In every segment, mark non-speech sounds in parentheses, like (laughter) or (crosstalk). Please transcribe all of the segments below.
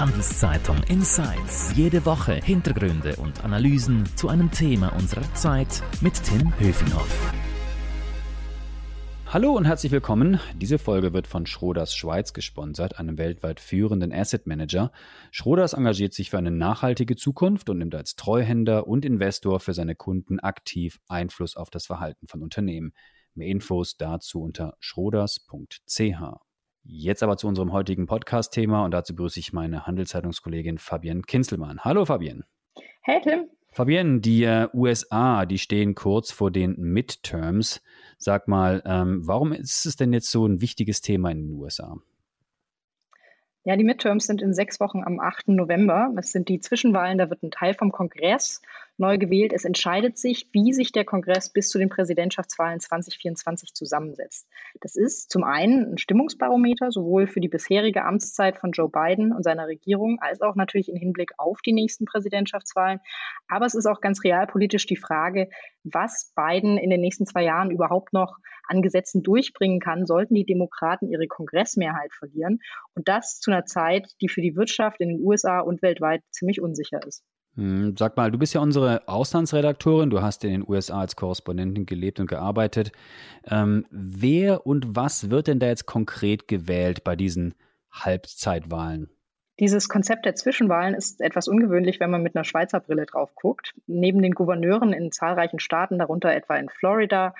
Handelszeitung Insights. Jede Woche Hintergründe und Analysen zu einem Thema unserer Zeit mit Tim Höfinghoff. Hallo und herzlich willkommen. Diese Folge wird von Schroders Schweiz gesponsert, einem weltweit führenden Asset Manager. Schroders engagiert sich für eine nachhaltige Zukunft und nimmt als Treuhänder und Investor für seine Kunden aktiv Einfluss auf das Verhalten von Unternehmen. Mehr Infos dazu unter schroders.ch. Jetzt aber zu unserem heutigen Podcast-Thema und dazu begrüße ich meine Handelszeitungskollegin Fabienne Kinzelmann. Hallo Fabienne. Hey Tim. Fabienne, die äh, USA, die stehen kurz vor den Midterms. Sag mal, ähm, warum ist es denn jetzt so ein wichtiges Thema in den USA? Ja, die Midterms sind in sechs Wochen am 8. November. Das sind die Zwischenwahlen, da wird ein Teil vom Kongress neu gewählt. Es entscheidet sich, wie sich der Kongress bis zu den Präsidentschaftswahlen 2024 zusammensetzt. Das ist zum einen ein Stimmungsbarometer, sowohl für die bisherige Amtszeit von Joe Biden und seiner Regierung, als auch natürlich im Hinblick auf die nächsten Präsidentschaftswahlen. Aber es ist auch ganz realpolitisch die Frage, was Biden in den nächsten zwei Jahren überhaupt noch an Gesetzen durchbringen kann, sollten die Demokraten ihre Kongressmehrheit verlieren. Und das zu einer Zeit, die für die Wirtschaft in den USA und weltweit ziemlich unsicher ist. Hm, sag mal, du bist ja unsere Auslandsredaktorin, du hast in den USA als Korrespondentin gelebt und gearbeitet. Ähm, wer und was wird denn da jetzt konkret gewählt bei diesen Halbzeitwahlen? Dieses Konzept der Zwischenwahlen ist etwas ungewöhnlich, wenn man mit einer Schweizer Brille drauf guckt. Neben den Gouverneuren in zahlreichen Staaten, darunter etwa in Florida,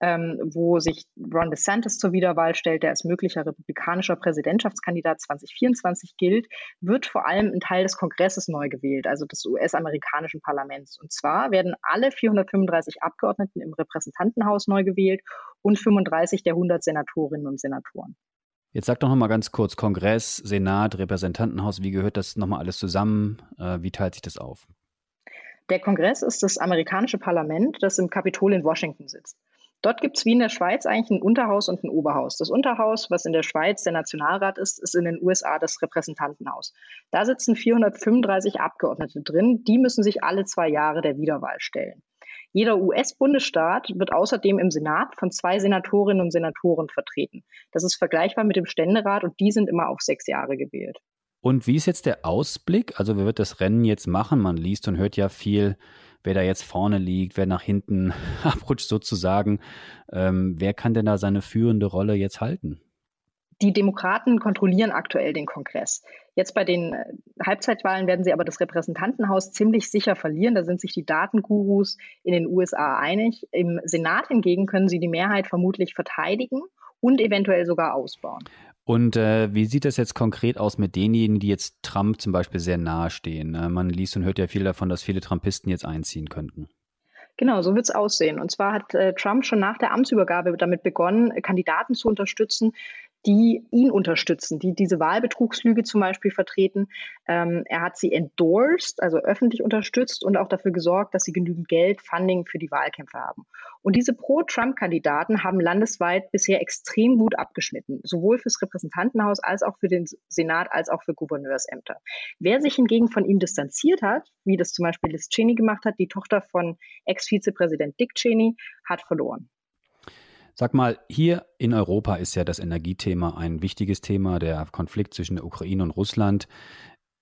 ähm, wo sich Ron DeSantis zur Wiederwahl stellt, der als möglicher republikanischer Präsidentschaftskandidat 2024 gilt, wird vor allem ein Teil des Kongresses neu gewählt, also des US-amerikanischen Parlaments. Und zwar werden alle 435 Abgeordneten im Repräsentantenhaus neu gewählt und 35 der 100 Senatorinnen und Senatoren. Jetzt sag doch noch mal ganz kurz, Kongress, Senat, Repräsentantenhaus, wie gehört das nochmal alles zusammen? Äh, wie teilt sich das auf? Der Kongress ist das amerikanische Parlament, das im Kapitol in Washington sitzt. Dort gibt es wie in der Schweiz eigentlich ein Unterhaus und ein Oberhaus. Das Unterhaus, was in der Schweiz der Nationalrat ist, ist in den USA das Repräsentantenhaus. Da sitzen 435 Abgeordnete drin. Die müssen sich alle zwei Jahre der Wiederwahl stellen. Jeder US-Bundesstaat wird außerdem im Senat von zwei Senatorinnen und Senatoren vertreten. Das ist vergleichbar mit dem Ständerat und die sind immer auf sechs Jahre gewählt. Und wie ist jetzt der Ausblick? Also wer wird das Rennen jetzt machen? Man liest und hört ja viel wer da jetzt vorne liegt, wer nach hinten (laughs) abrutscht sozusagen. Ähm, wer kann denn da seine führende Rolle jetzt halten? Die Demokraten kontrollieren aktuell den Kongress. Jetzt bei den äh, Halbzeitwahlen werden sie aber das Repräsentantenhaus ziemlich sicher verlieren. Da sind sich die Datengurus in den USA einig. Im Senat hingegen können sie die Mehrheit vermutlich verteidigen und eventuell sogar ausbauen. Und äh, wie sieht das jetzt konkret aus mit denjenigen, die jetzt Trump zum Beispiel sehr nahe stehen? Äh, man liest und hört ja viel davon, dass viele Trumpisten jetzt einziehen könnten. Genau, so wird es aussehen. Und zwar hat äh, Trump schon nach der Amtsübergabe damit begonnen, Kandidaten zu unterstützen, die ihn unterstützen, die diese Wahlbetrugslüge zum Beispiel vertreten. Ähm, er hat sie endorsed, also öffentlich unterstützt und auch dafür gesorgt, dass sie genügend Geld, Funding für die Wahlkämpfe haben. Und diese Pro-Trump-Kandidaten haben landesweit bisher extrem gut abgeschnitten, sowohl fürs Repräsentantenhaus als auch für den Senat als auch für Gouverneursämter. Wer sich hingegen von ihm distanziert hat, wie das zum Beispiel Liz Cheney gemacht hat, die Tochter von Ex-Vizepräsident Dick Cheney, hat verloren. Sag mal, hier in Europa ist ja das Energiethema ein wichtiges Thema, der Konflikt zwischen der Ukraine und Russland.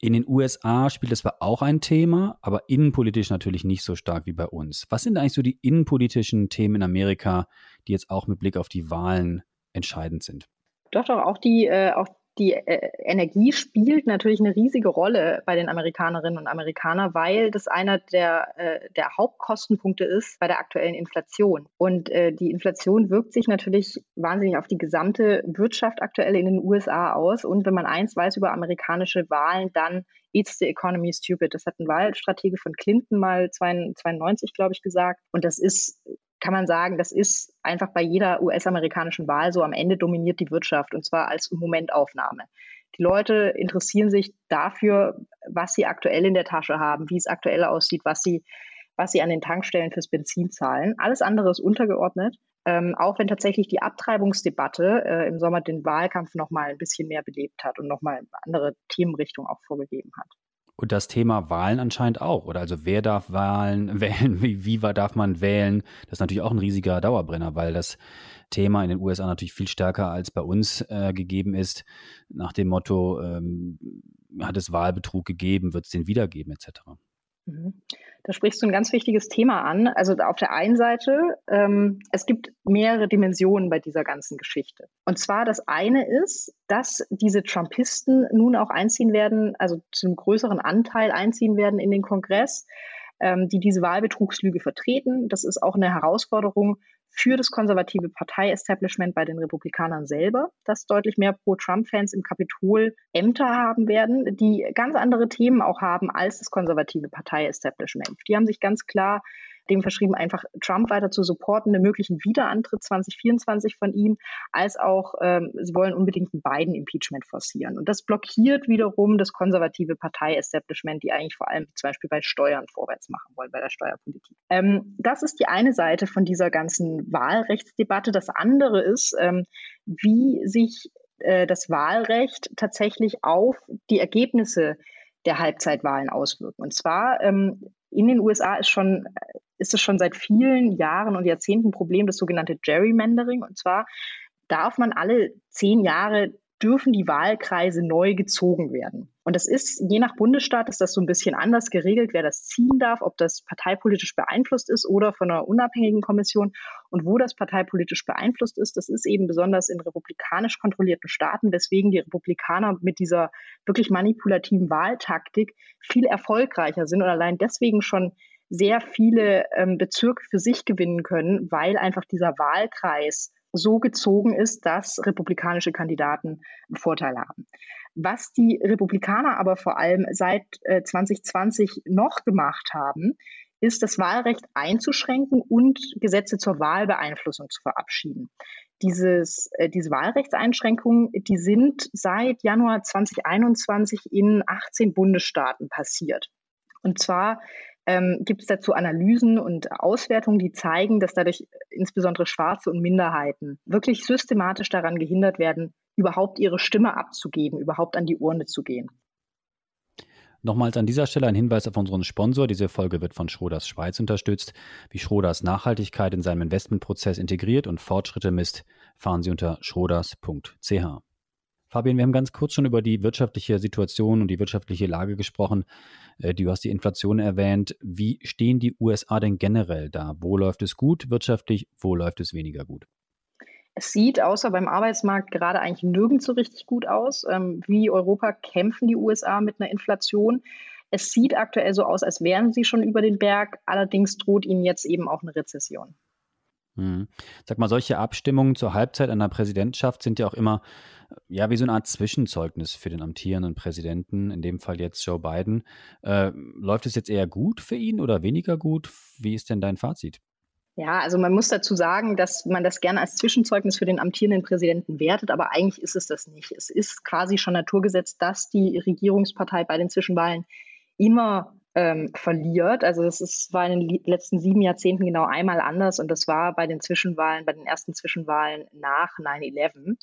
In den USA spielt das zwar auch ein Thema, aber innenpolitisch natürlich nicht so stark wie bei uns. Was sind eigentlich so die innenpolitischen Themen in Amerika, die jetzt auch mit Blick auf die Wahlen entscheidend sind? Doch, doch, auch die, äh, auch die äh, Energie spielt natürlich eine riesige Rolle bei den Amerikanerinnen und Amerikanern, weil das einer der, äh, der Hauptkostenpunkte ist bei der aktuellen Inflation. Und äh, die Inflation wirkt sich natürlich wahnsinnig auf die gesamte Wirtschaft aktuell in den USA aus. Und wenn man eins weiß über amerikanische Wahlen, dann It's the economy stupid. Das hat ein Wahlstratege von Clinton mal 92, glaube ich, gesagt. Und das ist kann man sagen, das ist einfach bei jeder US-amerikanischen Wahl so, am Ende dominiert die Wirtschaft und zwar als Momentaufnahme. Die Leute interessieren sich dafür, was sie aktuell in der Tasche haben, wie es aktuell aussieht, was sie, was sie an den Tankstellen fürs Benzin zahlen. Alles andere ist untergeordnet. Ähm, auch wenn tatsächlich die Abtreibungsdebatte äh, im Sommer den Wahlkampf nochmal ein bisschen mehr belebt hat und nochmal andere Themenrichtungen auch vorgegeben hat. Und das Thema Wahlen anscheinend auch, oder? Also wer darf Wahlen (laughs) wählen, wie, wie darf man wählen? Das ist natürlich auch ein riesiger Dauerbrenner, weil das Thema in den USA natürlich viel stärker als bei uns äh, gegeben ist, nach dem Motto, ähm, hat es Wahlbetrug gegeben, wird es den wiedergeben etc.? Mhm. Da sprichst du ein ganz wichtiges Thema an. Also auf der einen Seite, ähm, es gibt mehrere Dimensionen bei dieser ganzen Geschichte. Und zwar das eine ist, dass diese Trumpisten nun auch einziehen werden, also zu einem größeren Anteil einziehen werden in den Kongress, ähm, die diese Wahlbetrugslüge vertreten. Das ist auch eine Herausforderung für das konservative Partei-Establishment bei den Republikanern selber, dass deutlich mehr Pro-Trump-Fans im Kapitol Ämter haben werden, die ganz andere Themen auch haben als das konservative Partei-Establishment. Die haben sich ganz klar dem verschrieben, einfach Trump weiter zu supporten, einen möglichen Wiederantritt 2024 von ihm, als auch, ähm, sie wollen unbedingt einen Biden-Impeachment forcieren. Und das blockiert wiederum das konservative Partei-Establishment, die eigentlich vor allem zum Beispiel bei Steuern vorwärts machen wollen, bei der Steuerpolitik. Ähm, das ist die eine Seite von dieser ganzen Wahlrechtsdebatte. Das andere ist, ähm, wie sich äh, das Wahlrecht tatsächlich auf die Ergebnisse der Halbzeitwahlen auswirken. Und zwar ähm, in den USA ist schon ist es schon seit vielen Jahren und Jahrzehnten ein Problem, das sogenannte Gerrymandering. Und zwar darf man alle zehn Jahre dürfen die Wahlkreise neu gezogen werden. Und das ist, je nach Bundesstaat ist das so ein bisschen anders geregelt, wer das ziehen darf, ob das parteipolitisch beeinflusst ist oder von einer unabhängigen Kommission. Und wo das parteipolitisch beeinflusst ist, das ist eben besonders in republikanisch kontrollierten Staaten, weswegen die Republikaner mit dieser wirklich manipulativen Wahltaktik viel erfolgreicher sind und allein deswegen schon sehr viele ähm, Bezirke für sich gewinnen können, weil einfach dieser Wahlkreis so gezogen ist, dass republikanische Kandidaten einen Vorteil haben. Was die Republikaner aber vor allem seit äh, 2020 noch gemacht haben, ist das Wahlrecht einzuschränken und Gesetze zur Wahlbeeinflussung zu verabschieden. Dieses, äh, diese Wahlrechtseinschränkungen, die sind seit Januar 2021 in 18 Bundesstaaten passiert. Und zwar ähm, gibt es dazu Analysen und Auswertungen, die zeigen, dass dadurch insbesondere Schwarze und Minderheiten wirklich systematisch daran gehindert werden, überhaupt ihre Stimme abzugeben, überhaupt an die Urne zu gehen. Nochmals an dieser Stelle ein Hinweis auf unseren Sponsor. Diese Folge wird von Schroders Schweiz unterstützt. Wie Schroders Nachhaltigkeit in seinem Investmentprozess integriert und Fortschritte misst, fahren Sie unter schroders.ch. Fabian, wir haben ganz kurz schon über die wirtschaftliche Situation und die wirtschaftliche Lage gesprochen. Äh, du hast die Inflation erwähnt. Wie stehen die USA denn generell da? Wo läuft es gut wirtschaftlich? Wo läuft es weniger gut? Es sieht außer beim Arbeitsmarkt gerade eigentlich nirgends so richtig gut aus. Ähm, wie Europa kämpfen die USA mit einer Inflation. Es sieht aktuell so aus, als wären sie schon über den Berg. Allerdings droht ihnen jetzt eben auch eine Rezession. Hm. Sag mal, solche Abstimmungen zur Halbzeit einer Präsidentschaft sind ja auch immer ja wie so eine Art Zwischenzeugnis für den amtierenden Präsidenten, in dem Fall jetzt Joe Biden. Äh, läuft es jetzt eher gut für ihn oder weniger gut? Wie ist denn dein Fazit? Ja, also man muss dazu sagen, dass man das gerne als Zwischenzeugnis für den amtierenden Präsidenten wertet, aber eigentlich ist es das nicht. Es ist quasi schon Naturgesetz, dass die Regierungspartei bei den Zwischenwahlen immer ähm, verliert. Also das war in den letzten sieben Jahrzehnten genau einmal anders und das war bei den Zwischenwahlen, bei den ersten Zwischenwahlen nach 9-11,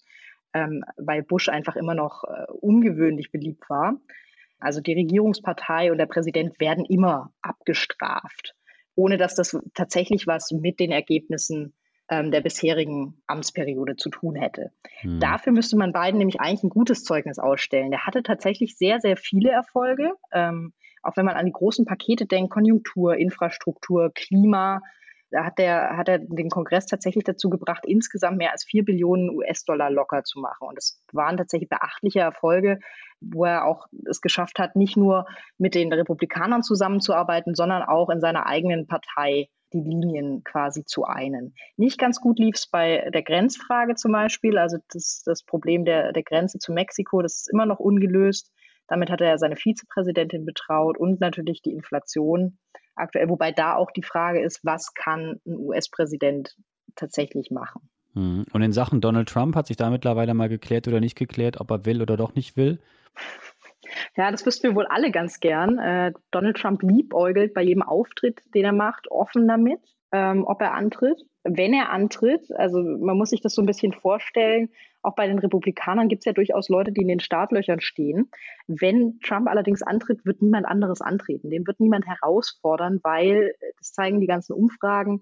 ähm, weil Bush einfach immer noch äh, ungewöhnlich beliebt war. Also die Regierungspartei und der Präsident werden immer abgestraft, ohne dass das tatsächlich was mit den Ergebnissen ähm, der bisherigen Amtsperiode zu tun hätte. Hm. Dafür müsste man beiden nämlich eigentlich ein gutes Zeugnis ausstellen. Der hatte tatsächlich sehr, sehr viele Erfolge. Ähm, auch wenn man an die großen Pakete denkt, Konjunktur, Infrastruktur, Klima, hat, der, hat er den Kongress tatsächlich dazu gebracht, insgesamt mehr als vier Billionen US-Dollar locker zu machen. Und es waren tatsächlich beachtliche Erfolge, wo er auch es geschafft hat, nicht nur mit den Republikanern zusammenzuarbeiten, sondern auch in seiner eigenen Partei die Linien quasi zu einen. Nicht ganz gut lief es bei der Grenzfrage zum Beispiel, also das, das Problem der, der Grenze zu Mexiko, das ist immer noch ungelöst. Damit hat er seine Vizepräsidentin betraut und natürlich die Inflation aktuell, wobei da auch die Frage ist, was kann ein US-Präsident tatsächlich machen. Hm. Und in Sachen Donald Trump hat sich da mittlerweile mal geklärt oder nicht geklärt, ob er will oder doch nicht will? (laughs) Ja, das wüssten wir wohl alle ganz gern. Äh, Donald Trump liebäugelt bei jedem Auftritt, den er macht, offen damit, ähm, ob er antritt wenn er antritt, also man muss sich das so ein bisschen vorstellen, auch bei den Republikanern gibt es ja durchaus Leute, die in den Startlöchern stehen. Wenn Trump allerdings antritt, wird niemand anderes antreten. Den wird niemand herausfordern, weil, das zeigen die ganzen Umfragen,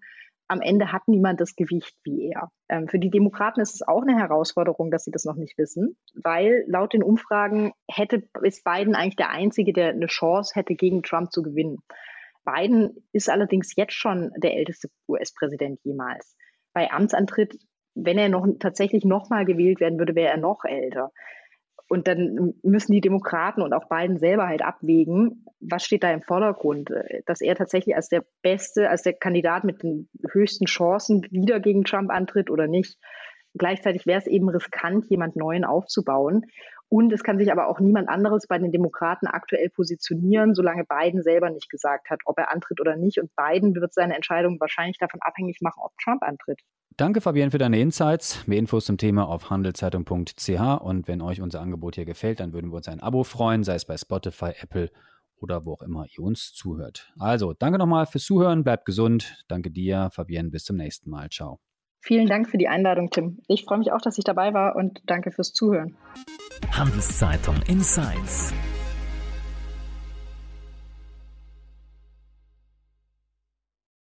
am Ende hat niemand das Gewicht wie er. Ähm, für die Demokraten ist es auch eine Herausforderung, dass sie das noch nicht wissen, weil laut den Umfragen hätte, ist Biden eigentlich der Einzige, der eine Chance hätte, gegen Trump zu gewinnen. Biden ist allerdings jetzt schon der älteste US-Präsident jemals. Bei Amtsantritt, wenn er noch tatsächlich nochmal gewählt werden würde, wäre er noch älter. Und dann müssen die Demokraten und auch Biden selber halt abwägen, was steht da im Vordergrund, dass er tatsächlich als der Beste, als der Kandidat mit den höchsten Chancen wieder gegen Trump antritt oder nicht. Gleichzeitig wäre es eben riskant, jemand Neuen aufzubauen. Und es kann sich aber auch niemand anderes bei den Demokraten aktuell positionieren, solange Biden selber nicht gesagt hat, ob er antritt oder nicht. Und Biden wird seine Entscheidung wahrscheinlich davon abhängig machen, ob Trump antritt. Danke, Fabienne, für deine Insights. Mehr Infos zum Thema auf handelszeitung.ch. Und wenn euch unser Angebot hier gefällt, dann würden wir uns ein Abo freuen, sei es bei Spotify, Apple oder wo auch immer ihr uns zuhört. Also, danke nochmal fürs Zuhören. Bleibt gesund. Danke dir, Fabienne. Bis zum nächsten Mal. Ciao. Vielen Dank für die Einladung, Tim. Ich freue mich auch, dass ich dabei war und danke fürs Zuhören. Handelszeitung Insights.